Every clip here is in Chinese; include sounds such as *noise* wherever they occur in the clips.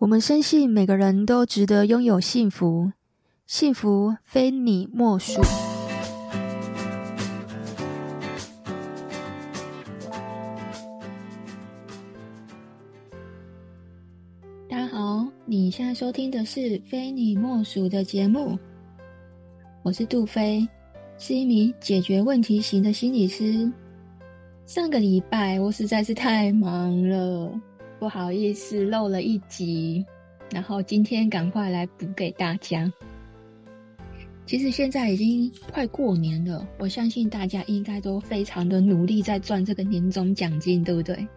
我们深信每个人都值得拥有幸福，幸福非你莫属。大家好，你现在收听的是《非你莫属》的节目，我是杜菲，是一名解决问题型的心理师。上个礼拜我实在是太忙了。不好意思，漏了一集，然后今天赶快来补给大家。其实现在已经快过年了，我相信大家应该都非常的努力在赚这个年终奖金，对不对？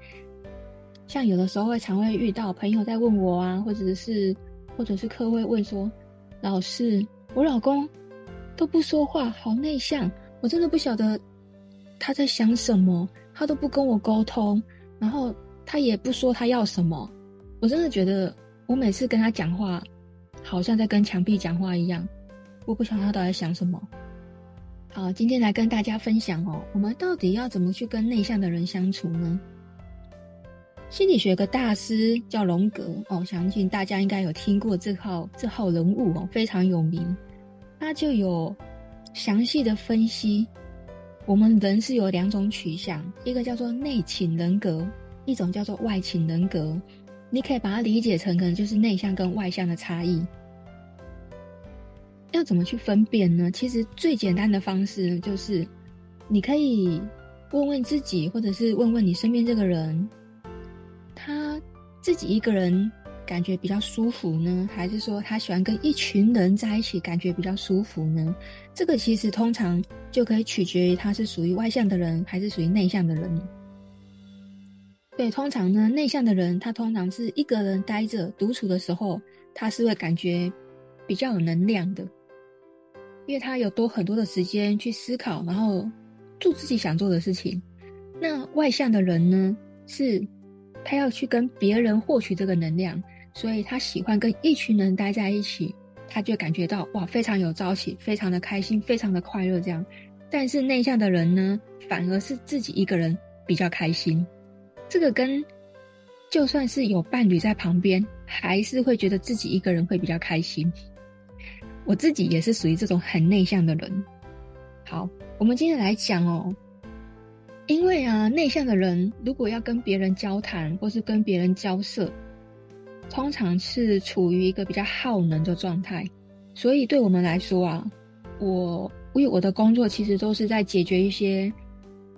像有的时候会常会遇到朋友在问我啊，或者是或者是客户问说：“老师，我老公都不说话，好内向，我真的不晓得他在想什么，他都不跟我沟通，然后。”他也不说他要什么，我真的觉得我每次跟他讲话，好像在跟墙壁讲话一样。我不晓得他到底在想什么。好，今天来跟大家分享哦，我们到底要怎么去跟内向的人相处呢？心理学有个大师叫荣格哦，相信大家应该有听过这号这号人物哦，非常有名。他就有详细的分析，我们人是有两种取向，一个叫做内倾人格。一种叫做外倾人格，你可以把它理解成可能就是内向跟外向的差异。要怎么去分辨呢？其实最简单的方式就是，你可以问问自己，或者是问问你身边这个人，他自己一个人感觉比较舒服呢，还是说他喜欢跟一群人在一起感觉比较舒服呢？这个其实通常就可以取决于他是属于外向的人，还是属于内向的人。对，通常呢，内向的人他通常是一个人待着独处的时候，他是会感觉比较有能量的，因为他有多很多的时间去思考，然后做自己想做的事情。那外向的人呢，是他要去跟别人获取这个能量，所以他喜欢跟一群人待在一起，他就感觉到哇，非常有朝气，非常的开心，非常的快乐这样。但是内向的人呢，反而是自己一个人比较开心。这个跟就算是有伴侣在旁边，还是会觉得自己一个人会比较开心。我自己也是属于这种很内向的人。好，我们今天来讲哦，因为啊，内向的人如果要跟别人交谈或是跟别人交涉，通常是处于一个比较耗能的状态，所以对我们来说啊，我因为我的工作其实都是在解决一些。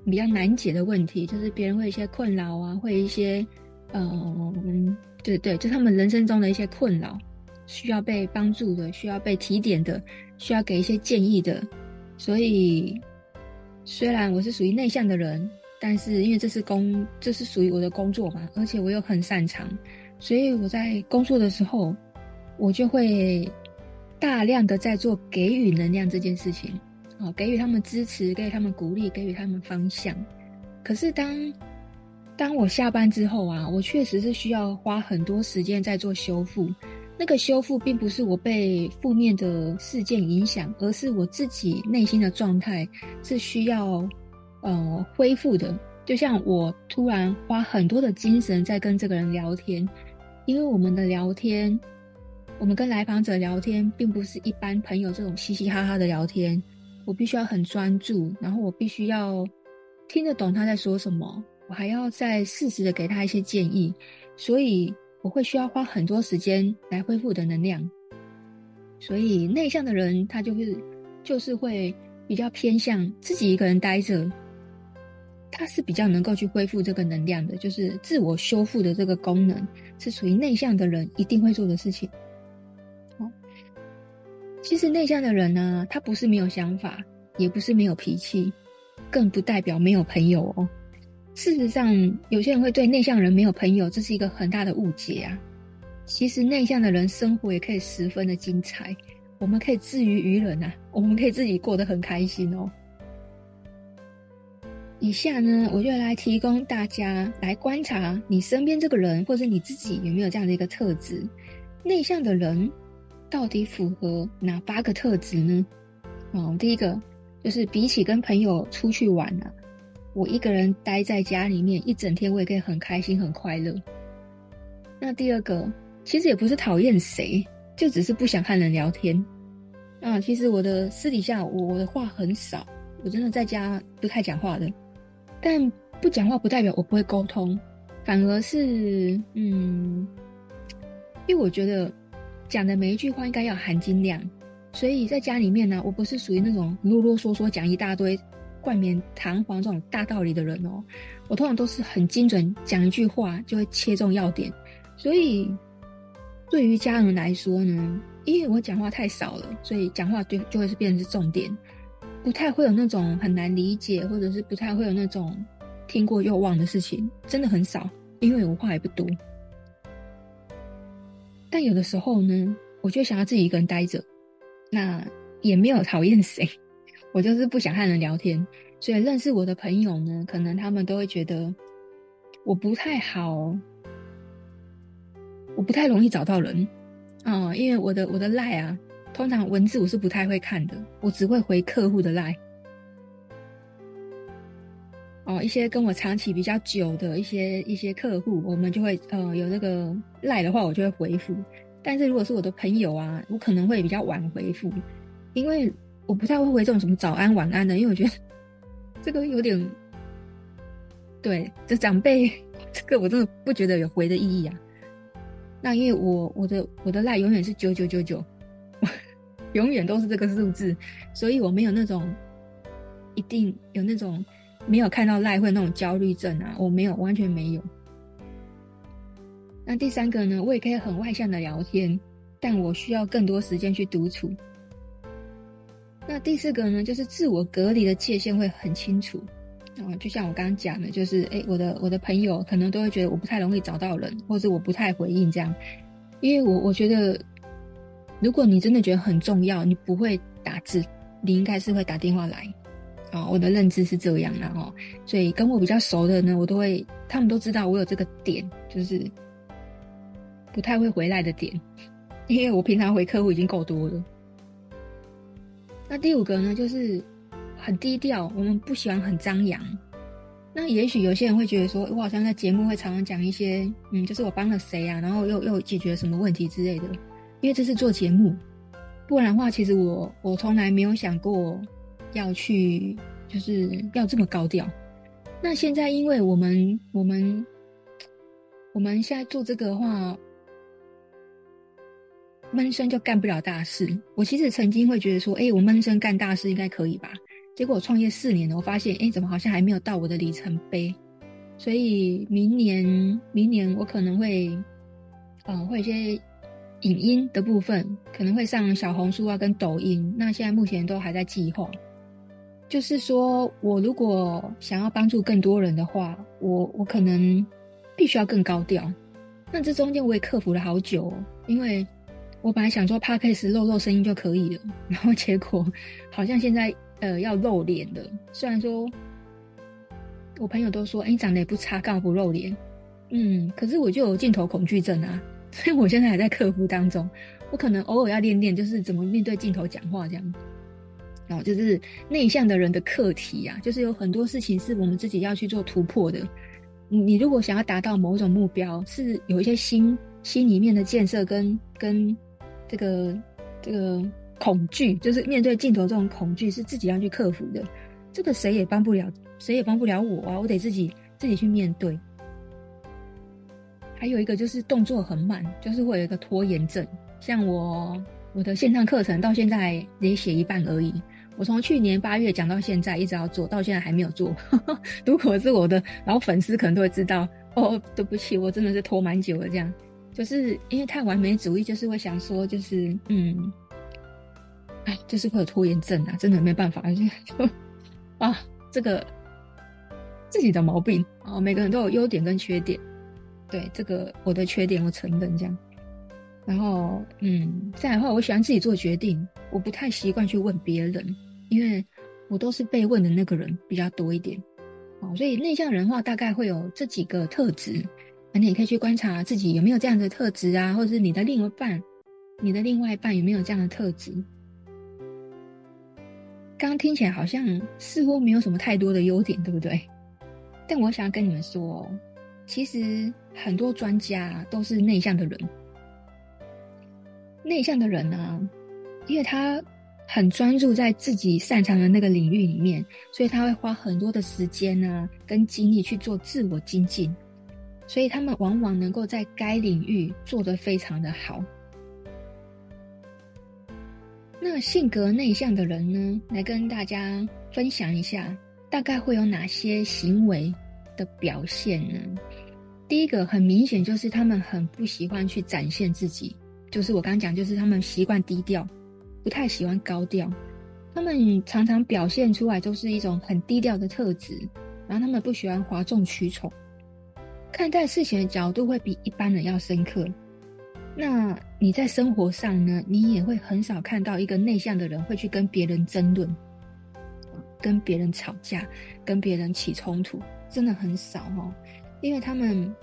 比较难解的问题，就是别人会有一些困扰啊，会一些，嗯，对对，就他们人生中的一些困扰，需要被帮助的，需要被提点的，需要给一些建议的。所以，虽然我是属于内向的人，但是因为这是工，这是属于我的工作嘛，而且我又很擅长，所以我在工作的时候，我就会大量的在做给予能量这件事情。哦，给予他们支持，给予他们鼓励，给予他们方向。可是当当我下班之后啊，我确实是需要花很多时间在做修复。那个修复并不是我被负面的事件影响，而是我自己内心的状态是需要呃恢复的。就像我突然花很多的精神在跟这个人聊天，因为我们的聊天，我们跟来访者聊天，并不是一般朋友这种嘻嘻哈哈的聊天。我必须要很专注，然后我必须要听得懂他在说什么，我还要再适时的给他一些建议，所以我会需要花很多时间来恢复我的能量。所以内向的人他就是就是会比较偏向自己一个人待着，他是比较能够去恢复这个能量的，就是自我修复的这个功能是属于内向的人一定会做的事情。其实内向的人呢，他不是没有想法，也不是没有脾气，更不代表没有朋友哦。事实上，有些人会对内向人没有朋友，这是一个很大的误解啊。其实内向的人生活也可以十分的精彩，我们可以自娱娱人啊，我们可以自己过得很开心哦。以下呢，我就来提供大家来观察你身边这个人，或者你自己有没有这样的一个特质，内向的人。到底符合哪八个特质呢？哦，第一个就是比起跟朋友出去玩啊，我一个人待在家里面一整天，我也可以很开心、很快乐。那第二个，其实也不是讨厌谁，就只是不想和人聊天。啊，其实我的私底下我我的话很少，我真的在家不太讲话的。但不讲话不代表我不会沟通，反而是嗯，因为我觉得讲的每一句话应该要含金量，所以在家里面呢，我不是属于那种啰啰嗦嗦讲一大堆。冠冕堂皇这种大道理的人哦，我通常都是很精准，讲一句话就会切中要点。所以对于家人来说呢，因为我讲话太少了，所以讲话就就会是变成是重点，不太会有那种很难理解，或者是不太会有那种听过又忘的事情，真的很少，因为我话也不多。但有的时候呢，我就想要自己一个人待着，那也没有讨厌谁。我就是不想和人聊天，所以认识我的朋友呢，可能他们都会觉得我不太好，我不太容易找到人啊、因为我的我的赖啊，通常文字我是不太会看的，我只会回客户的赖。哦，一些跟我长期比较久的一些一些客户，我们就会呃有那个赖的话，我就会回复。但是如果是我的朋友啊，我可能会比较晚回复，因为。我不太会回这种什么早安晚安的，因为我觉得这个有点，对，这长辈这个我真的不觉得有回的意义啊。那因为我我的我的赖永远是九九九九，*laughs* 永远都是这个数字，所以我没有那种一定有那种没有看到赖会那种焦虑症啊，我没有，完全没有。那第三个呢，我也可以很外向的聊天，但我需要更多时间去独处。那第四个呢，就是自我隔离的界限会很清楚。啊，就像我刚刚讲的，就是诶、我的我的朋友可能都会觉得我不太容易找到人，或者我不太回应这样。因为我我觉得，如果你真的觉得很重要，你不会打字，你应该是会打电话来。啊，我的认知是这样的哦。所以跟我比较熟的呢，我都会，他们都知道我有这个点，就是不太会回来的点，因为我平常回客户已经够多了。那第五个呢，就是很低调，我们不喜欢很张扬。那也许有些人会觉得说，我好像在节目会常常讲一些，嗯，就是我帮了谁啊，然后又又解决什么问题之类的。因为这是做节目，不然的话，其实我我从来没有想过要去，就是要这么高调。那现在，因为我们我们我们现在做这个的话。闷声就干不了大事。我其实曾经会觉得说，哎、我闷声干大事应该可以吧？结果我创业四年了，我发现，哎、怎么好像还没有到我的里程碑？所以明年，明年我可能会，呃，会一些影音的部分，可能会上小红书啊，跟抖音。那现在目前都还在计划。就是说我如果想要帮助更多人的话，我我可能必须要更高调。那这中间我也克服了好久，因为。我本来想说 Podcast 露露声音就可以了，然后结果 *laughs* 好像现在呃要露脸的。虽然说我朋友都说，哎、你长得也不差，干嘛不露脸？嗯，可是我就有镜头恐惧症啊，*laughs* 所以我现在还在克服当中。我可能偶尔要练练，就是怎么面对镜头讲话这样。然后就是内向的人的课题啊，就是有很多事情是我们自己要去做突破的。你如果想要达到某种目标，是有一些心心里面的建设跟跟。这个这个恐惧，就是面对镜头这种恐惧，是自己要去克服的。这个谁也帮不了，谁也帮不了我啊！我得自己自己去面对。还有一个就是动作很慢，就是会有一个拖延症。像我我的线上课程到现在也写一半而已。我从去年八月讲到现在，一直要做到现在还没有做。*laughs* 如果是我的老粉丝，可能都会知道哦，对不起，我真的是拖蛮久了这样。就是因为太完美主义，就是会想说，就是嗯，哎，就是会有拖延症啊，真的没办法，*laughs* 就就啊，这个自己的毛病啊，每个人都有优点跟缺点，对这个我的缺点我承认这样，然后嗯，再来的话，我喜欢自己做决定，我不太习惯去问别人，因为我都是被问的那个人比较多一点，哦，所以内向人的话大概会有这几个特质。那你可以去观察自己有没有这样的特质啊，或者是你的另一半，你的另外一半有没有这样的特质？刚听起来好像似乎没有什么太多的优点，对不对？但我想要跟你们说，其实很多专家都是内向的人，内向的人啊，因为他很专注在自己擅长的那个领域里面，所以他会花很多的时间啊跟精力去做自我精进，所以他们往往能够在该领域做得非常的好。那性格内向的人呢，来跟大家分享一下，大概会有哪些行为的表现呢？第一个很明显就是他们很不喜欢去展现自己，就是我刚刚讲，就是他们习惯低调，不太喜欢高调。他们常常表现出来都是一种很低调的特质，然后他们不喜欢哗众取宠，看待事情的角度会比一般人要深刻。那你在生活上呢，你也会很少看到一个内向的人会去跟别人争论，跟别人吵架，跟别人起冲突，真的很少哦。因为他们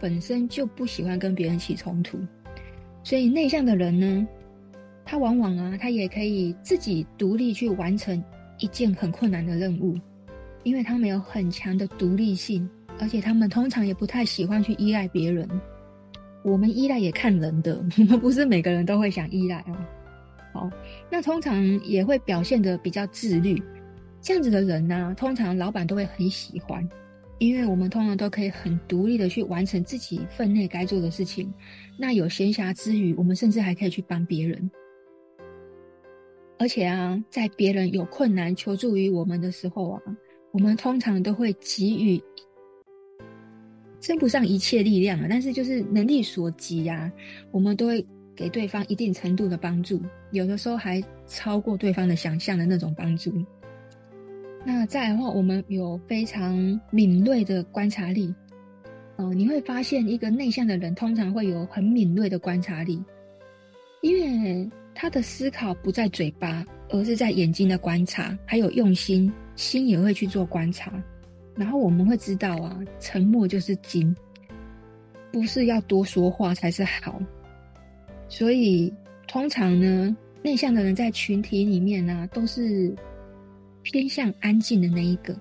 本身就不喜欢跟别人起冲突，所以内向的人呢，他往往啊，他也可以自己独立去完成一件很困难的任务，因为他们有很强的独立性，而且他们通常也不太喜欢去依赖别人。我们依赖也看人的，我 *laughs* 们不是每个人都会想依赖哦。好，那通常也会表现得比较自律，这样子的人呢，通常老板都会很喜欢。因为我们通常都可以很独立的去完成自己分内该做的事情，那有闲暇之余，我们甚至还可以去帮别人。而且啊，在别人有困难求助于我们的时候啊，我们通常都会给予，称不上一切力量啊，但是就是能力所及啊，我们都会给对方一定程度的帮助，有的时候还超过对方的想象的那种帮助。那再来的话，我们有非常敏锐的观察力，呃，你会发现一个内向的人通常会有很敏锐的观察力，因为他的思考不在嘴巴，而是在眼睛的观察，还有用心，心也会去做观察。然后我们会知道啊，沉默就是金，不是要多说话才是好。所以通常呢，内向的人在群体里面呢，都是。偏向安静的那一个，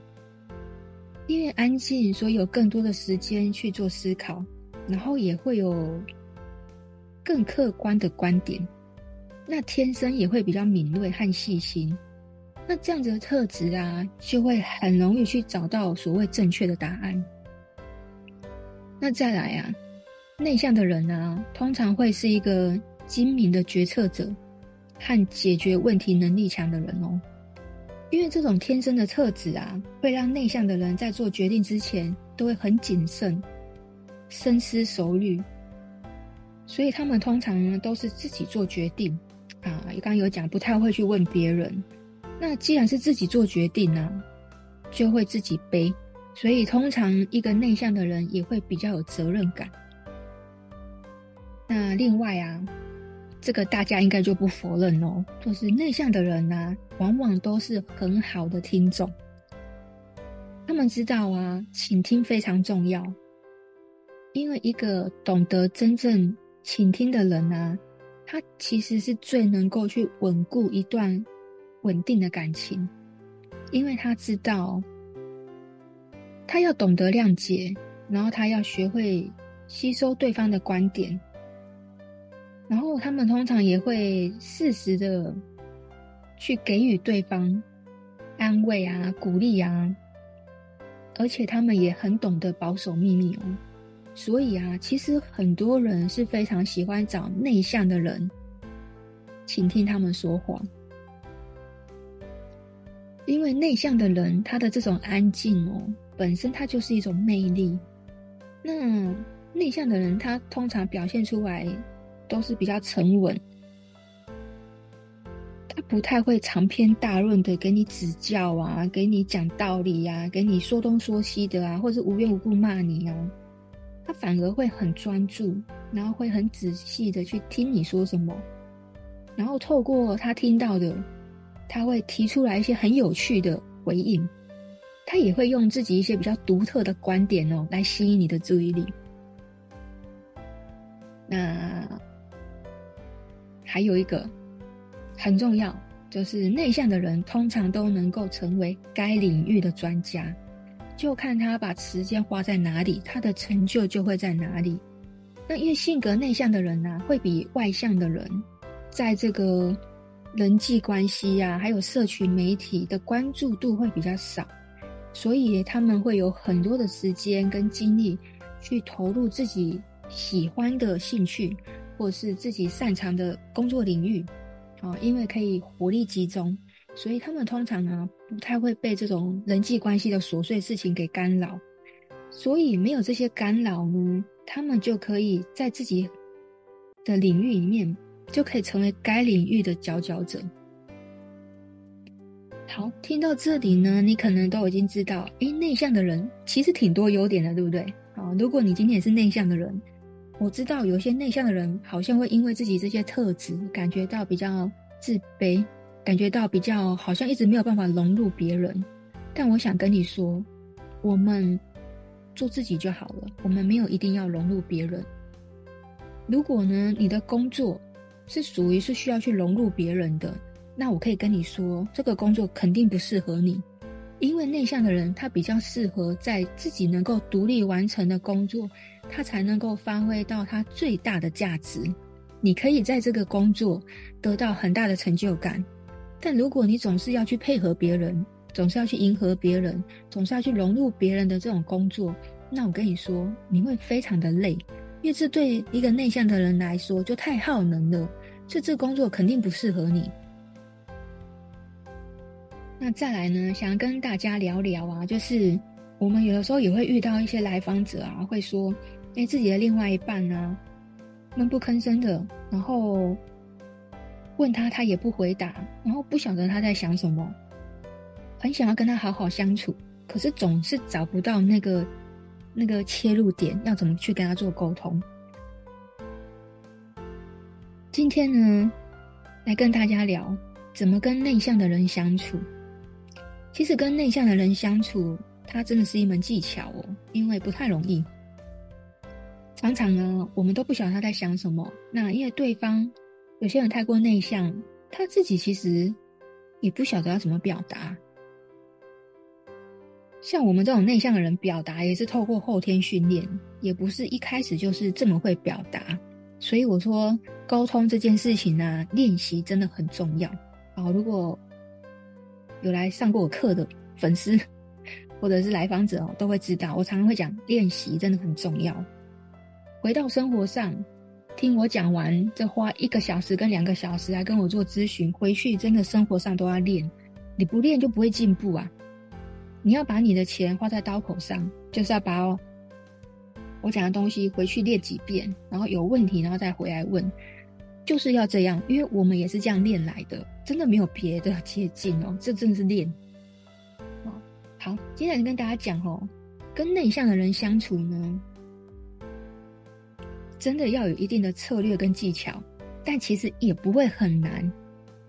因为安静，所以有更多的时间去做思考，然后也会有更客观的观点。那天生也会比较敏锐和细心。那这样子的特质啊，就会很容易去找到所谓正确的答案。那再来啊，内向的人啊，通常会是一个精明的决策者和解决问题能力强的人哦。因为这种天生的特质啊，会让内向的人在做决定之前都会很谨慎、深思熟虑，所以他们通常呢都是自己做决定啊。刚刚有讲，不太会去问别人。那既然是自己做决定呢、就会自己背，所以通常一个内向的人也会比较有责任感。那另外啊。这个大家应该就不否认哦，就是内向的人啊，往往都是很好的听众。他们知道啊，倾听非常重要，因为一个懂得真正倾听的人啊，他其实是最能够去稳固一段稳定的感情，因为他知道，他要懂得谅解，然后他要学会吸收对方的观点。然后他们通常也会适时的去给予对方安慰啊、鼓励啊，而且他们也很懂得保守秘密哦。所以啊，其实很多人是非常喜欢找内向的人请听他们说话，因为内向的人他的这种安静哦，本身他就是一种魅力。那内向的人他通常表现出来。都是比较沉稳，他不太会长篇大论的给你指教啊，给你讲道理啊，给你说东说西的啊，或是无缘无故骂你啊，他反而会很专注，然后会很仔细的去听你说什么，然后透过他听到的，他会提出来一些很有趣的回应，他也会用自己一些比较独特的观点哦，来吸引你的注意力。那。还有一个很重要，就是内向的人通常都能够成为该领域的专家，就看他把时间花在哪里，他的成就就会在哪里。那因为性格内向的人呢、会比外向的人，在这个人际关系呀、还有社群媒体的关注度会比较少，所以他们会有很多的时间跟精力去投入自己喜欢的兴趣，或是自己擅长的工作领域，啊，因为可以活力集中。所以他们通常呢，不太会被这种人际关系的琐碎事情给干扰，所以没有这些干扰呢，他们就可以在自己的领域里面，就可以成为该领域的佼佼者。好，听到这里呢，你可能都已经知道，诶，内向的人其实挺多优点的，对不对？好，如果你今天也是内向的人，我知道有些内向的人好像会因为自己这些特质，感觉到比较自卑。感觉到比较好像一直没有办法融入别人，但我想跟你说，我们做自己就好了，我们没有一定要融入别人。如果呢，你的工作是属于是需要去融入别人的，那我可以跟你说，这个工作肯定不适合你，因为内向的人他比较适合在自己能够独立完成的工作，他才能够发挥到他最大的价值。你可以在这个工作得到很大的成就感。但如果你总是要去配合别人，总是要去迎合别人，总是要去融入别人的这种工作，那我跟你说，你会非常的累，因为这对一个内向的人来说就太耗能了，这这工作肯定不适合你。那再来呢，想要跟大家聊聊啊，就是我们有的时候也会遇到一些来访者啊，会说，哎，自己的另外一半啊，闷不吭声的，然后。问他，他也不回答，然后不晓得他在想什么，很想要跟他好好相处，可是总是找不到那个那个切入点，要怎么去跟他做沟通。今天呢，来跟大家聊怎么跟内向的人相处。其实跟内向的人相处，它真的是一门技巧哦，因为不太容易。常常呢，我们都不晓得他在想什么，那因为对方。有些人太过内向，他自己其实也不晓得要怎么表达。像我们这种内向的人，表达也是透过后天训练，也不是一开始就是这么会表达。所以我说，沟通这件事情呢、啊，练习真的很重要。好，如果有来上过我课的粉丝或者是来访者哦，都会知道，我常常会讲，练习真的很重要。回到生活上。听我讲完，这花一个小时跟两个小时来跟我做咨询，回去真的生活上都要练。你不练就不会进步啊！你要把你的钱花在刀口上，就是要把我讲的东西回去练几遍，然后有问题然后再回来问，就是要这样，因为我们也是这样练来的，真的没有别的捷径哦，这真的是练。好，接下来跟大家讲哦，跟内向的人相处呢。真的要有一定的策略跟技巧，但其实也不会很难。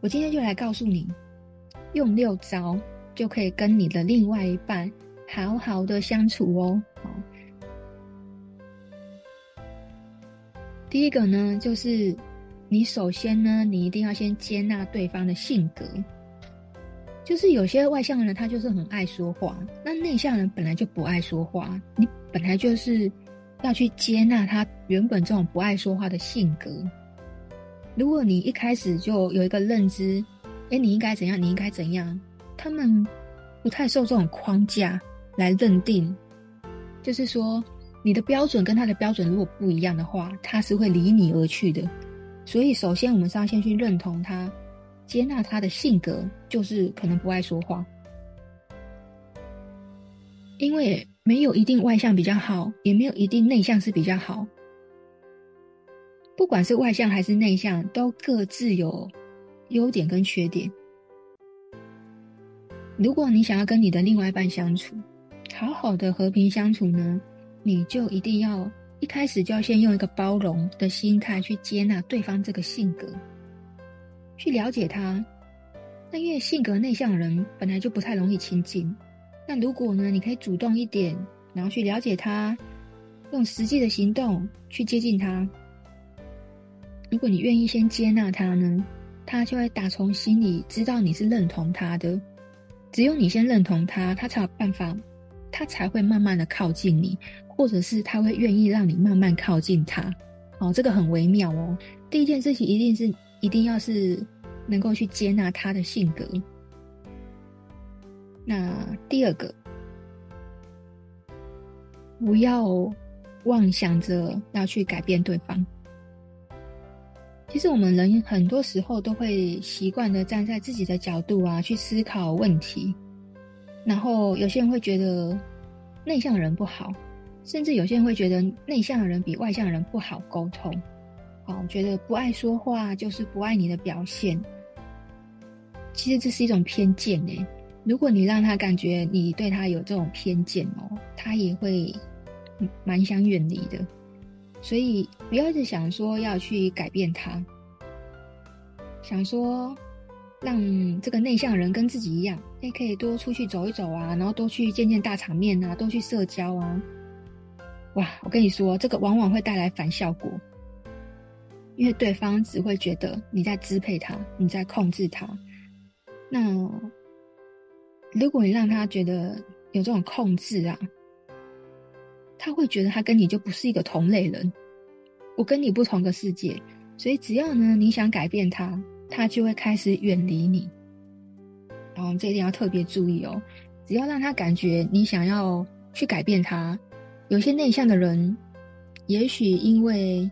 我今天就来告诉你，用六招就可以跟你的另外一半好好的相处哦。好，第一个呢，就是你首先呢，你一定要先接纳对方的性格。就是有些外向的人，他就是很爱说话，那内向人本来就不爱说话，你本来就是。要去接纳他原本这种不爱说话的性格。如果你一开始就有一个认知，哎，你应该怎样？你应该怎样？他们不太受这种框架来认定。就是说，你的标准跟他的标准如果不一样的话，他是会离你而去的。所以，首先我们是要先去认同他，接纳他的性格，就是可能不爱说话，因为。没有一定外向比较好，也没有一定内向是比较好。不管是外向还是内向，都各自有优点跟缺点。如果你想要跟你的另外一半相处，好好的和平相处呢，你就一定要一开始就要先用一个包容的心态去接纳对方这个性格，去了解他。那因为性格内向的人本来就不太容易亲近。那如果呢，你可以主动一点，然后去了解他，用实际的行动去接近他。如果你愿意先接纳他呢，他就会打从心里知道你是认同他的。只有你先认同他，他才有办法，他才会慢慢的靠近你，或者是他会愿意让你慢慢靠近他。哦，这个很微妙哦。第一件事情一定是一定要是能够去接纳他的性格。那第二个，不要妄想着要去改变对方。其实我们人很多时候都会习惯的站在自己的角度啊去思考问题，然后有些人会觉得内向的人不好，甚至有些人会觉得内向的人比外向的人不好沟通，哦，觉得不爱说话就是不爱你的表现。其实这是一种偏见诶，如果你让他感觉你对他有这种偏见哦，他也会蛮想远离的。所以不要一直想说要去改变他，想说让这个内向人跟自己一样，也可以多出去走一走啊，然后多去见见大场面啊，多去社交啊。哇，我跟你说，这个往往会带来反效果，因为对方只会觉得你在支配他，你在控制他。那如果你让他觉得有这种控制啊，他会觉得他跟你就不是一个同类人，我跟你不同个世界，所以只要呢你想改变他，他就会开始远离你。然后这一点要特别注意哦，只要让他感觉你想要去改变他，有些内向的人，也许因为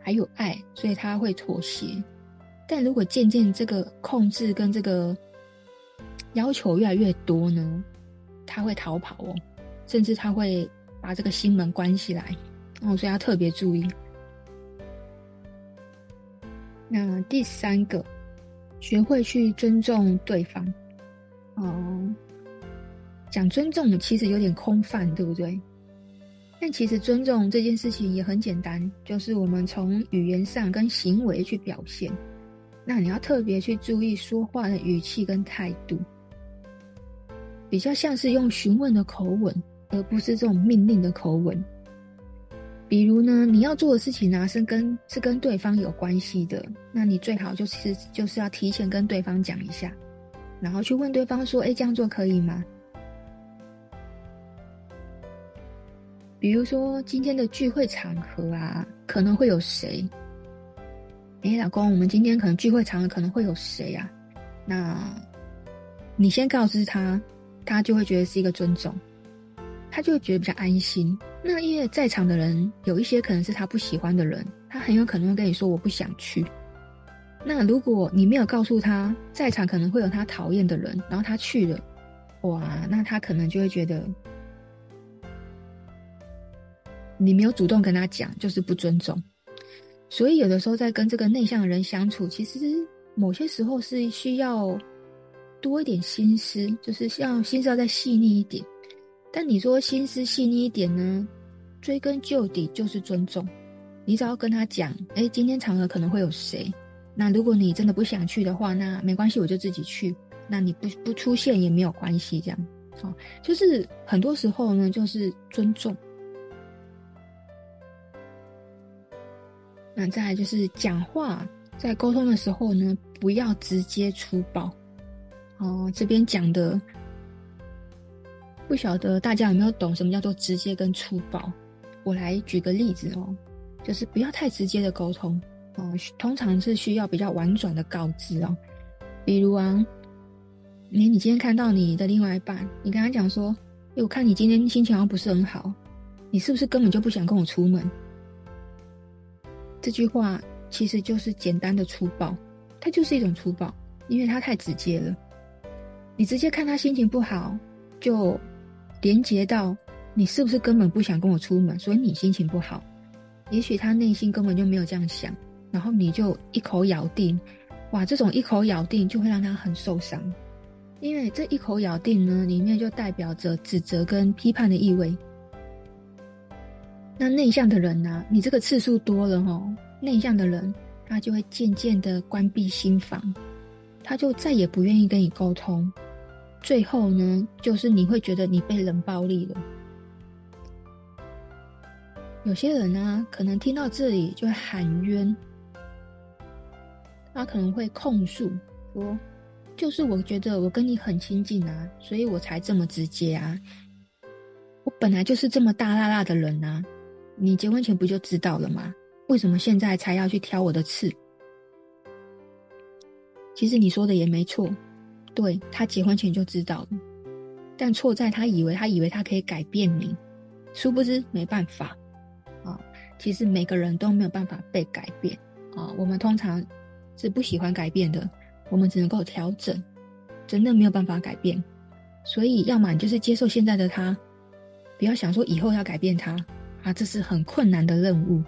还有爱，所以他会妥协。但如果渐渐这个控制跟这个要求越来越多呢，他会逃跑哦，甚至他会。把这个心门关起来，哦，所以要特别注意。那第三个，学会去尊重对方。哦，讲尊重其实有点空泛，对不对？但其实尊重这件事情也很简单，就是我们从语言上跟行为去表现。那你要特别去注意说话的语气跟态度，比较像是用询问的口吻。而不是这种命令的口吻。比如呢，你要做的事情呢，是跟是跟对方有关系的，那你最好就是就是要提前跟对方讲一下，然后去问对方说：“哎，这样做可以吗？”比如说今天的聚会场合啊，可能会有谁？哎，老公，我们今天可能聚会场合可能会有谁啊？那你先告知他，他就会觉得是一个尊重。他就会觉得比较安心。那因为在场的人有一些可能是他不喜欢的人，他很有可能会跟你说我不想去。那如果你没有告诉他，在场可能会有他讨厌的人，然后他去了，哇，那他可能就会觉得你没有主动跟他讲，就是不尊重。所以有的时候在跟这个内向的人相处，其实某些时候是需要多一点心思，就是要心思要再细腻一点。但你说心思细腻一点呢？追根究底就是尊重。你只要跟他讲，哎，今天场合可能会有谁？那如果你真的不想去的话，那没关系，我就自己去。那你不不出现也没有关系，这样，哦，就是很多时候呢，就是尊重。那再就是讲话，在沟通的时候呢，不要直接粗暴。哦，这边讲的。不晓得大家有没有懂什么叫做直接跟粗暴？我来举个例子哦，就是不要太直接的沟通哦，通常是需要比较婉转的告知哦。比如啊，你你今天看到你的另外一半，你跟他讲说：“哎，我看你今天心情好像不是很好，你是不是根本就不想跟我出门？”这句话其实就是简单的粗暴，它就是一种粗暴，因为它太直接了。你直接看他心情不好，就。连接到你是不是根本不想跟我出门，所以你心情不好？也许他内心根本就没有这样想，然后你就一口咬定，哇，这种一口咬定就会让他很受伤，因为这一口咬定呢，里面就代表着指责跟批判的意味。那内向的人呢、你这个次数多了齁，内向的人他就会渐渐的关闭心房，他就再也不愿意跟你沟通。最后呢，就是你会觉得你被冷暴力了。有些人呢，可能听到这里就会喊冤，他可能会控诉说：“就是我觉得我跟你很亲近啊，所以我才这么直接啊。我本来就是这么大辣辣的人啊，你结婚前不就知道了吗？为什么现在才要去挑我的刺？其实你说的也没错，对，他结婚前就知道了，但错在他以为他以为他可以改变你，殊不知没办法啊。其实每个人都没有办法被改变啊，我们通常是不喜欢改变的，我们只能够调整，真的没有办法改变。所以，要么你就是接受现在的他，不要想说以后要改变他啊，这是很困难的任务。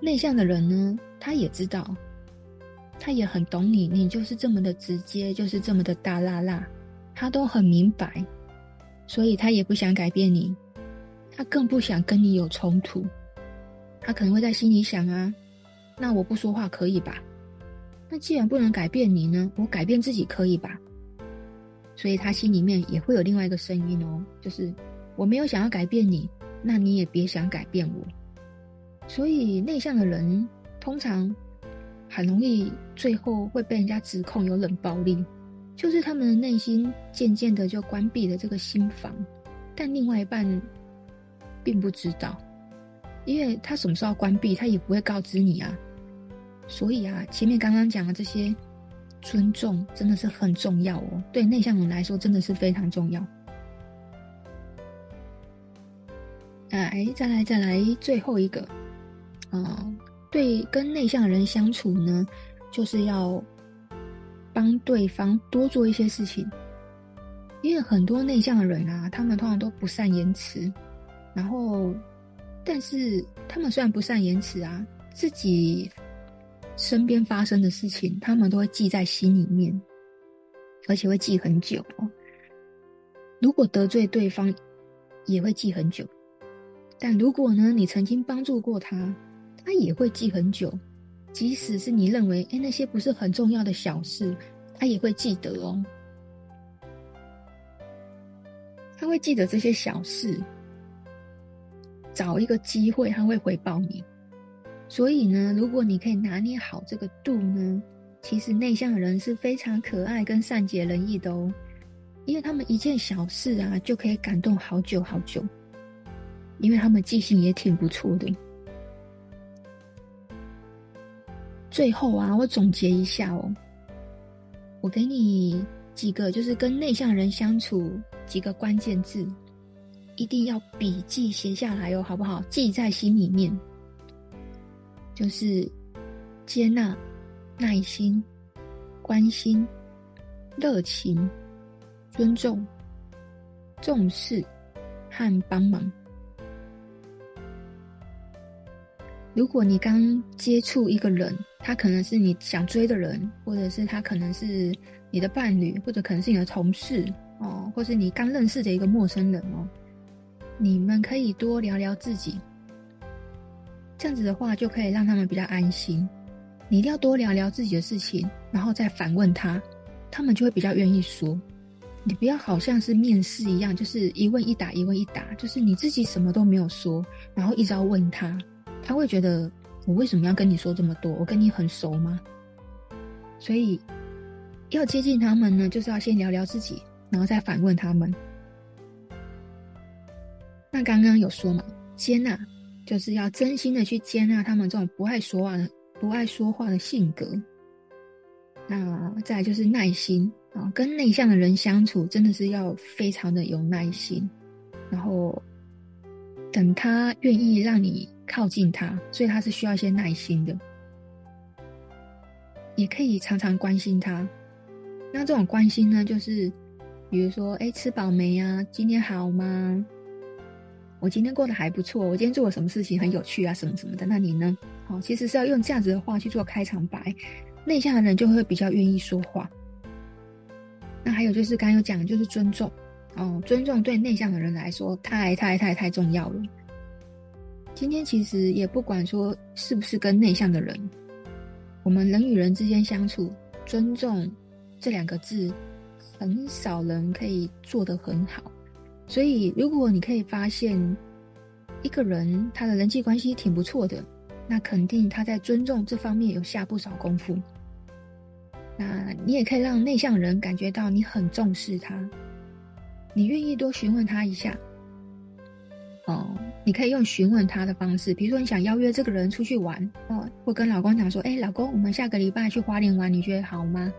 内向的人呢，他也知道，他也很懂你，你就是这么的直接，就是这么的大辣辣，他都很明白，所以他也不想改变你，他更不想跟你有冲突，他可能会在心里想啊，那我不说话可以吧？那既然不能改变你呢，我改变自己可以吧？所以他心里面也会有另外一个声音哦，就是我没有想要改变你，那你也别想改变我。所以内向的人通常很容易最后会被人家指控有冷暴力，就是他们的内心渐渐的就关闭了这个心房，但另外一半并不知道，因为他什么时候关闭，他也不会告知你啊。所以啊，前面刚刚讲的这些尊重真的是很重要哦，对内向人来说真的是非常重要。来，再来，再来，最后一个。嗯，对，跟内向的人相处呢，就是要帮对方多做一些事情。因为很多内向的人啊，他们通常都不善言辞，然后，但是他们虽然不善言辞啊，自己身边发生的事情，他们都会记在心里面，而且会记很久哦。如果得罪对方，也会记很久。但如果呢，你曾经帮助过他，他也会记很久，即使是你认为，哎，那些不是很重要的小事，他也会记得哦。他会记得这些小事，找一个机会他会回报你。所以呢，如果你可以拿捏好这个度呢，其实内向的人是非常可爱跟善解人意的哦，因为他们一件小事啊就可以感动好久好久，因为他们记性也挺不错的。最后啊，我总结一下哦，我给你几个，就是跟内向人相处几个关键字，一定要笔记写下来哦，好不好？记在心里面，就是接纳、耐心、关心、热情、尊重、重视和帮忙。如果你刚接触一个人，他可能是你想追的人，或者是他可能是你的伴侣，或者可能是你的同事哦，或是你刚认识的一个陌生人哦，你们可以多聊聊自己，这样子的话就可以让他们比较安心。你一定要多聊聊自己的事情，然后再反问他，他们就会比较愿意说。你不要好像是面试一样，就是一问一答，一问一答，就是你自己什么都没有说，然后一直要问他。他会觉得我为什么要跟你说这么多？我跟你很熟吗？所以要接近他们呢，就是要先聊聊自己，然后再反问他们。那刚刚有说嘛，接纳就是要真心的去接纳他们这种不爱说话的、不爱说话的性格。那再来就是耐心啊，跟内向的人相处真的是要非常的有耐心，然后等他愿意让你。靠近他，所以他是需要一些耐心的。也可以常常关心他。那这种关心呢，就是比如说，哎，吃饱没啊？今天好吗？我今天过得还不错。我今天做了什么事情很有趣啊？什么什么的。那你呢？好，其实是要用这样子的话去做开场白。内向的人就会比较愿意说话。那还有就是刚刚有讲，就是尊重哦，尊重对内向的人来说太太太太重要了。今天其实也不管说是不是跟内向的人，我们人与人之间相处，尊重这两个字，很少人可以做得很好。所以，如果你可以发现一个人他的人际关系挺不错的，那肯定他在尊重这方面有下不少功夫。那你也可以让内向人感觉到你很重视他，你愿意多询问他一下，哦。你可以用询问他的方式，比如说你想邀约这个人出去玩哦，或跟老公讲说：“哎，老公，我们下个礼拜去花莲玩，你觉得好吗？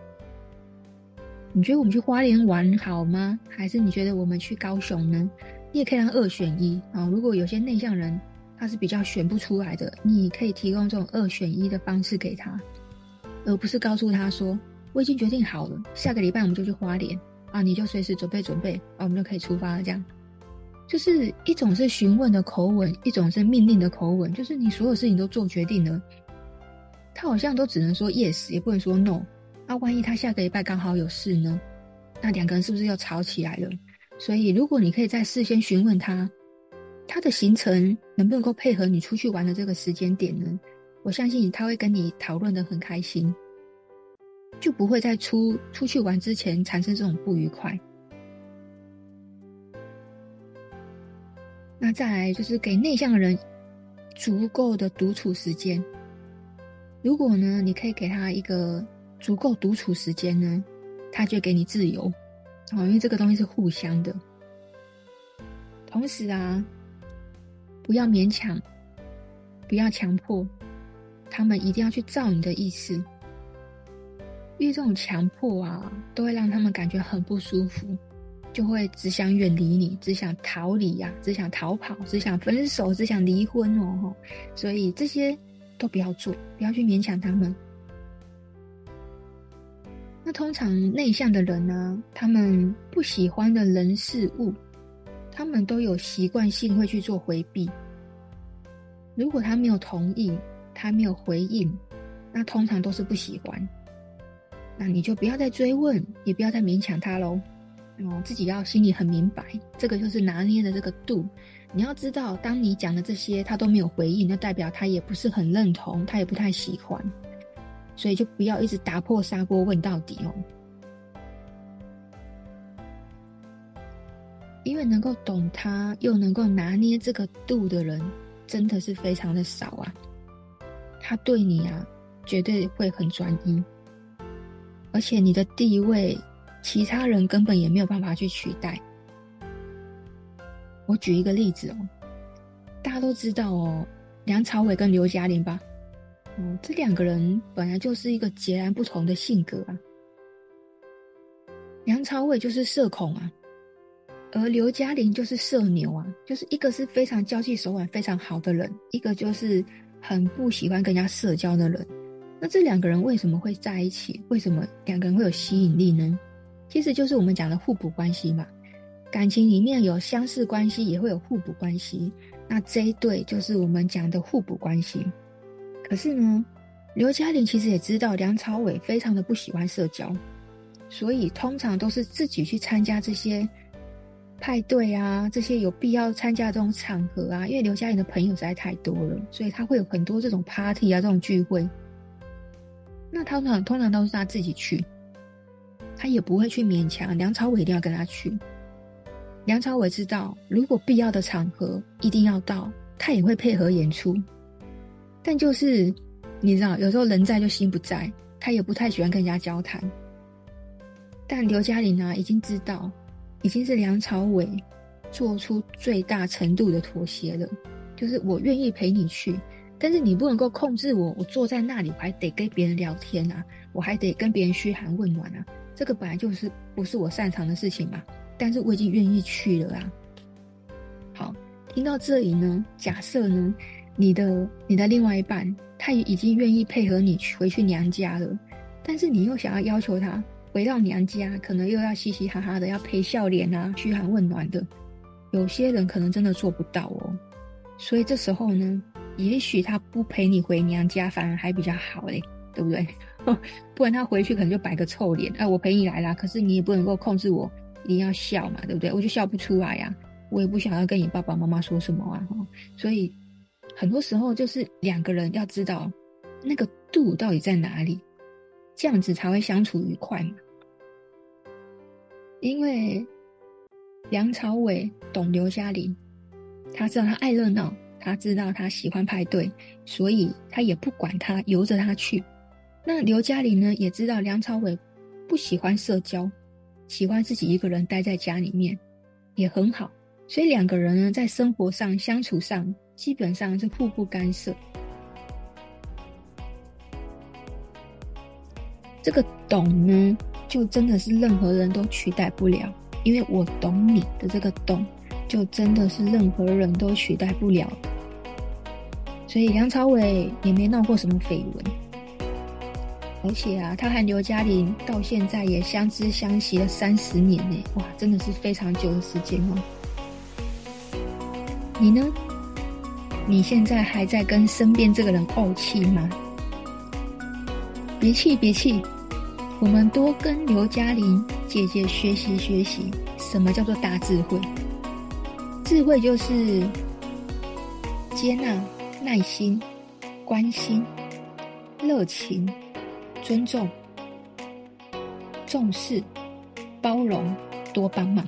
你觉得我们去花莲玩好吗？还是你觉得我们去高雄呢？”你也可以让二选一啊。如果有些内向人他是比较选不出来的，你可以提供这种二选一的方式给他，而不是告诉他说：“我已经决定好了，下个礼拜我们就去花莲啊，你就随时准备准备啊，我们就可以出发了。”这样。就是一种是询问的口吻，一种是命令的口吻。就是你所有事情都做决定了，他好像都只能说 yes，也不能说 no。那万一他下个礼拜刚好有事呢？那两个人是不是又吵起来了？所以，如果你可以在事先询问他，他的行程能不能够配合你出去玩的这个时间点呢？我相信他会跟你讨论的很开心，就不会在出出去玩之前产生这种不愉快。那再来就是给内向的人足够的独处时间。如果呢，你可以给他一个足够独处时间呢，他就给你自由哦，因为这个东西是互相的。同时啊，不要勉强，不要强迫他们一定要去照你的意思，因为这种强迫啊，都会让他们感觉很不舒服。就会只想远离你，只想逃离呀、啊，只想逃跑，只想分手，只想离婚哦。所以这些都不要做，不要去勉强他们。那通常内向的人呢，他们不喜欢的人事物，他们都有习惯性会去做回避。如果他没有同意，他没有回应，那通常都是不喜欢。那你就不要再追问，也不要再勉强他喽。哦，自己要心里很明白，这个就是拿捏的这个度。你要知道，当你讲的这些他都没有回应，那代表他也不是很认同，他也不太喜欢，所以就不要一直打破砂锅问到底哦。因为能够懂他又能够拿捏这个度的人，真的是非常的少啊。他对你啊，绝对会很专一，而且你的地位。其他人根本也没有办法去取代。我举一个例子哦，大家都知道哦，梁朝伟跟刘嘉玲吧，哦，这两个人本来就是一个截然不同的性格啊。梁朝伟就是社恐啊，而刘嘉玲就是社牛啊，就是一个是非常交际手腕非常好的人，一个就是很不喜欢跟人家社交的人。那这两个人为什么会在一起？为什么两个人会有吸引力呢？其实就是我们讲的互补关系嘛，感情里面有相似关系，也会有互补关系。那这一对就是我们讲的互补关系。可是呢，刘嘉玲其实也知道梁朝伟非常的不喜欢社交，所以通常都是自己去参加这些派对啊，这些有必要参加这种场合啊。因为刘嘉玲的朋友实在太多了，所以他会有很多这种 party 啊，这种聚会。那他通常通常都是他自己去。他也不会去勉强梁朝伟一定要跟他去。梁朝伟知道，如果必要的场合一定要到，他也会配合演出。但就是你知道，有时候人在就心不在，他也不太喜欢跟人家交谈。但刘嘉玲啊，已经知道，已经是梁朝伟做出最大程度的妥协了。就是我愿意陪你去，但是你不能够控制我，我坐在那里，我还得跟别人聊天啊，我还得跟别人嘘寒问暖啊。这个本来就是不是我擅长的事情嘛，但是我已经愿意去了啊。好，听到这里呢，假设呢，你的你的另外一半他也已经愿意配合你回去娘家了，但是你又想要要求他回到娘家，可能又要嘻嘻哈哈的，要陪笑脸啊，嘘寒问暖的，有些人可能真的做不到哦。所以这时候呢，也许他不陪你回娘家，反而还比较好嘞，对不对？*laughs* 不然他回去可能就摆个臭脸。哎，我陪你来啦，可是你也不能够控制我，一定要笑嘛，对不对？我就笑不出来呀，我也不想要跟你爸爸妈妈说什么啊。所以很多时候就是两个人要知道那个度到底在哪里，这样子才会相处愉快嘛。因为梁朝伟懂刘嘉玲，他知道他爱热闹，他知道他喜欢派对，所以他也不管他，由着他去。那刘嘉玲呢，也知道梁朝伟不喜欢社交，喜欢自己一个人待在家里面，也很好，所以两个人呢，在生活上、相处上，基本上是互不干涉。这个懂呢，就真的是任何人都取代不了，因为我懂你的这个懂，就真的是任何人都取代不了。所以梁朝伟也没闹过什么绯闻，而且啊，他和刘嘉玲到现在也相知相惜了三十年呢，哇，真的是非常久的时间哦。你呢？你现在还在跟身边这个人怄气吗？别气，别气。我们多跟刘嘉玲姐姐学习学习，什么叫做大智慧？智慧就是接纳、耐心、关心、热情、尊重、重视、包容、多帮忙。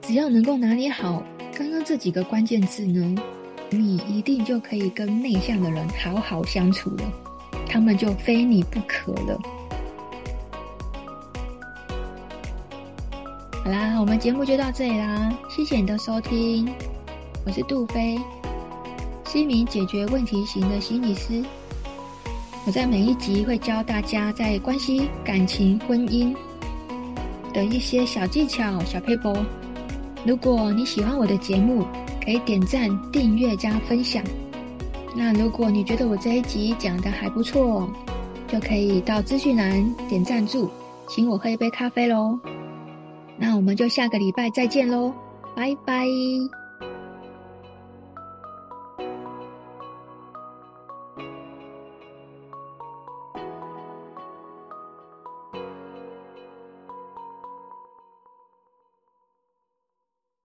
只要能够拿捏好刚刚这几个关键字呢，你一定就可以跟内向的人好好相处了。他们就非你不可了。好啦，我们节目就到这里啦，谢谢你的收听，我是杜菲，是一名解决问题型的心理师。我在每一集会教大家在关系、感情、婚姻的一些小技巧、小撇步。如果你喜欢我的节目，可以点赞、订阅加分享。那如果你觉得我这一集讲的还不错，就可以到资讯栏点赞助，请我喝一杯咖啡喽。那我们就下个礼拜再见喽，拜拜。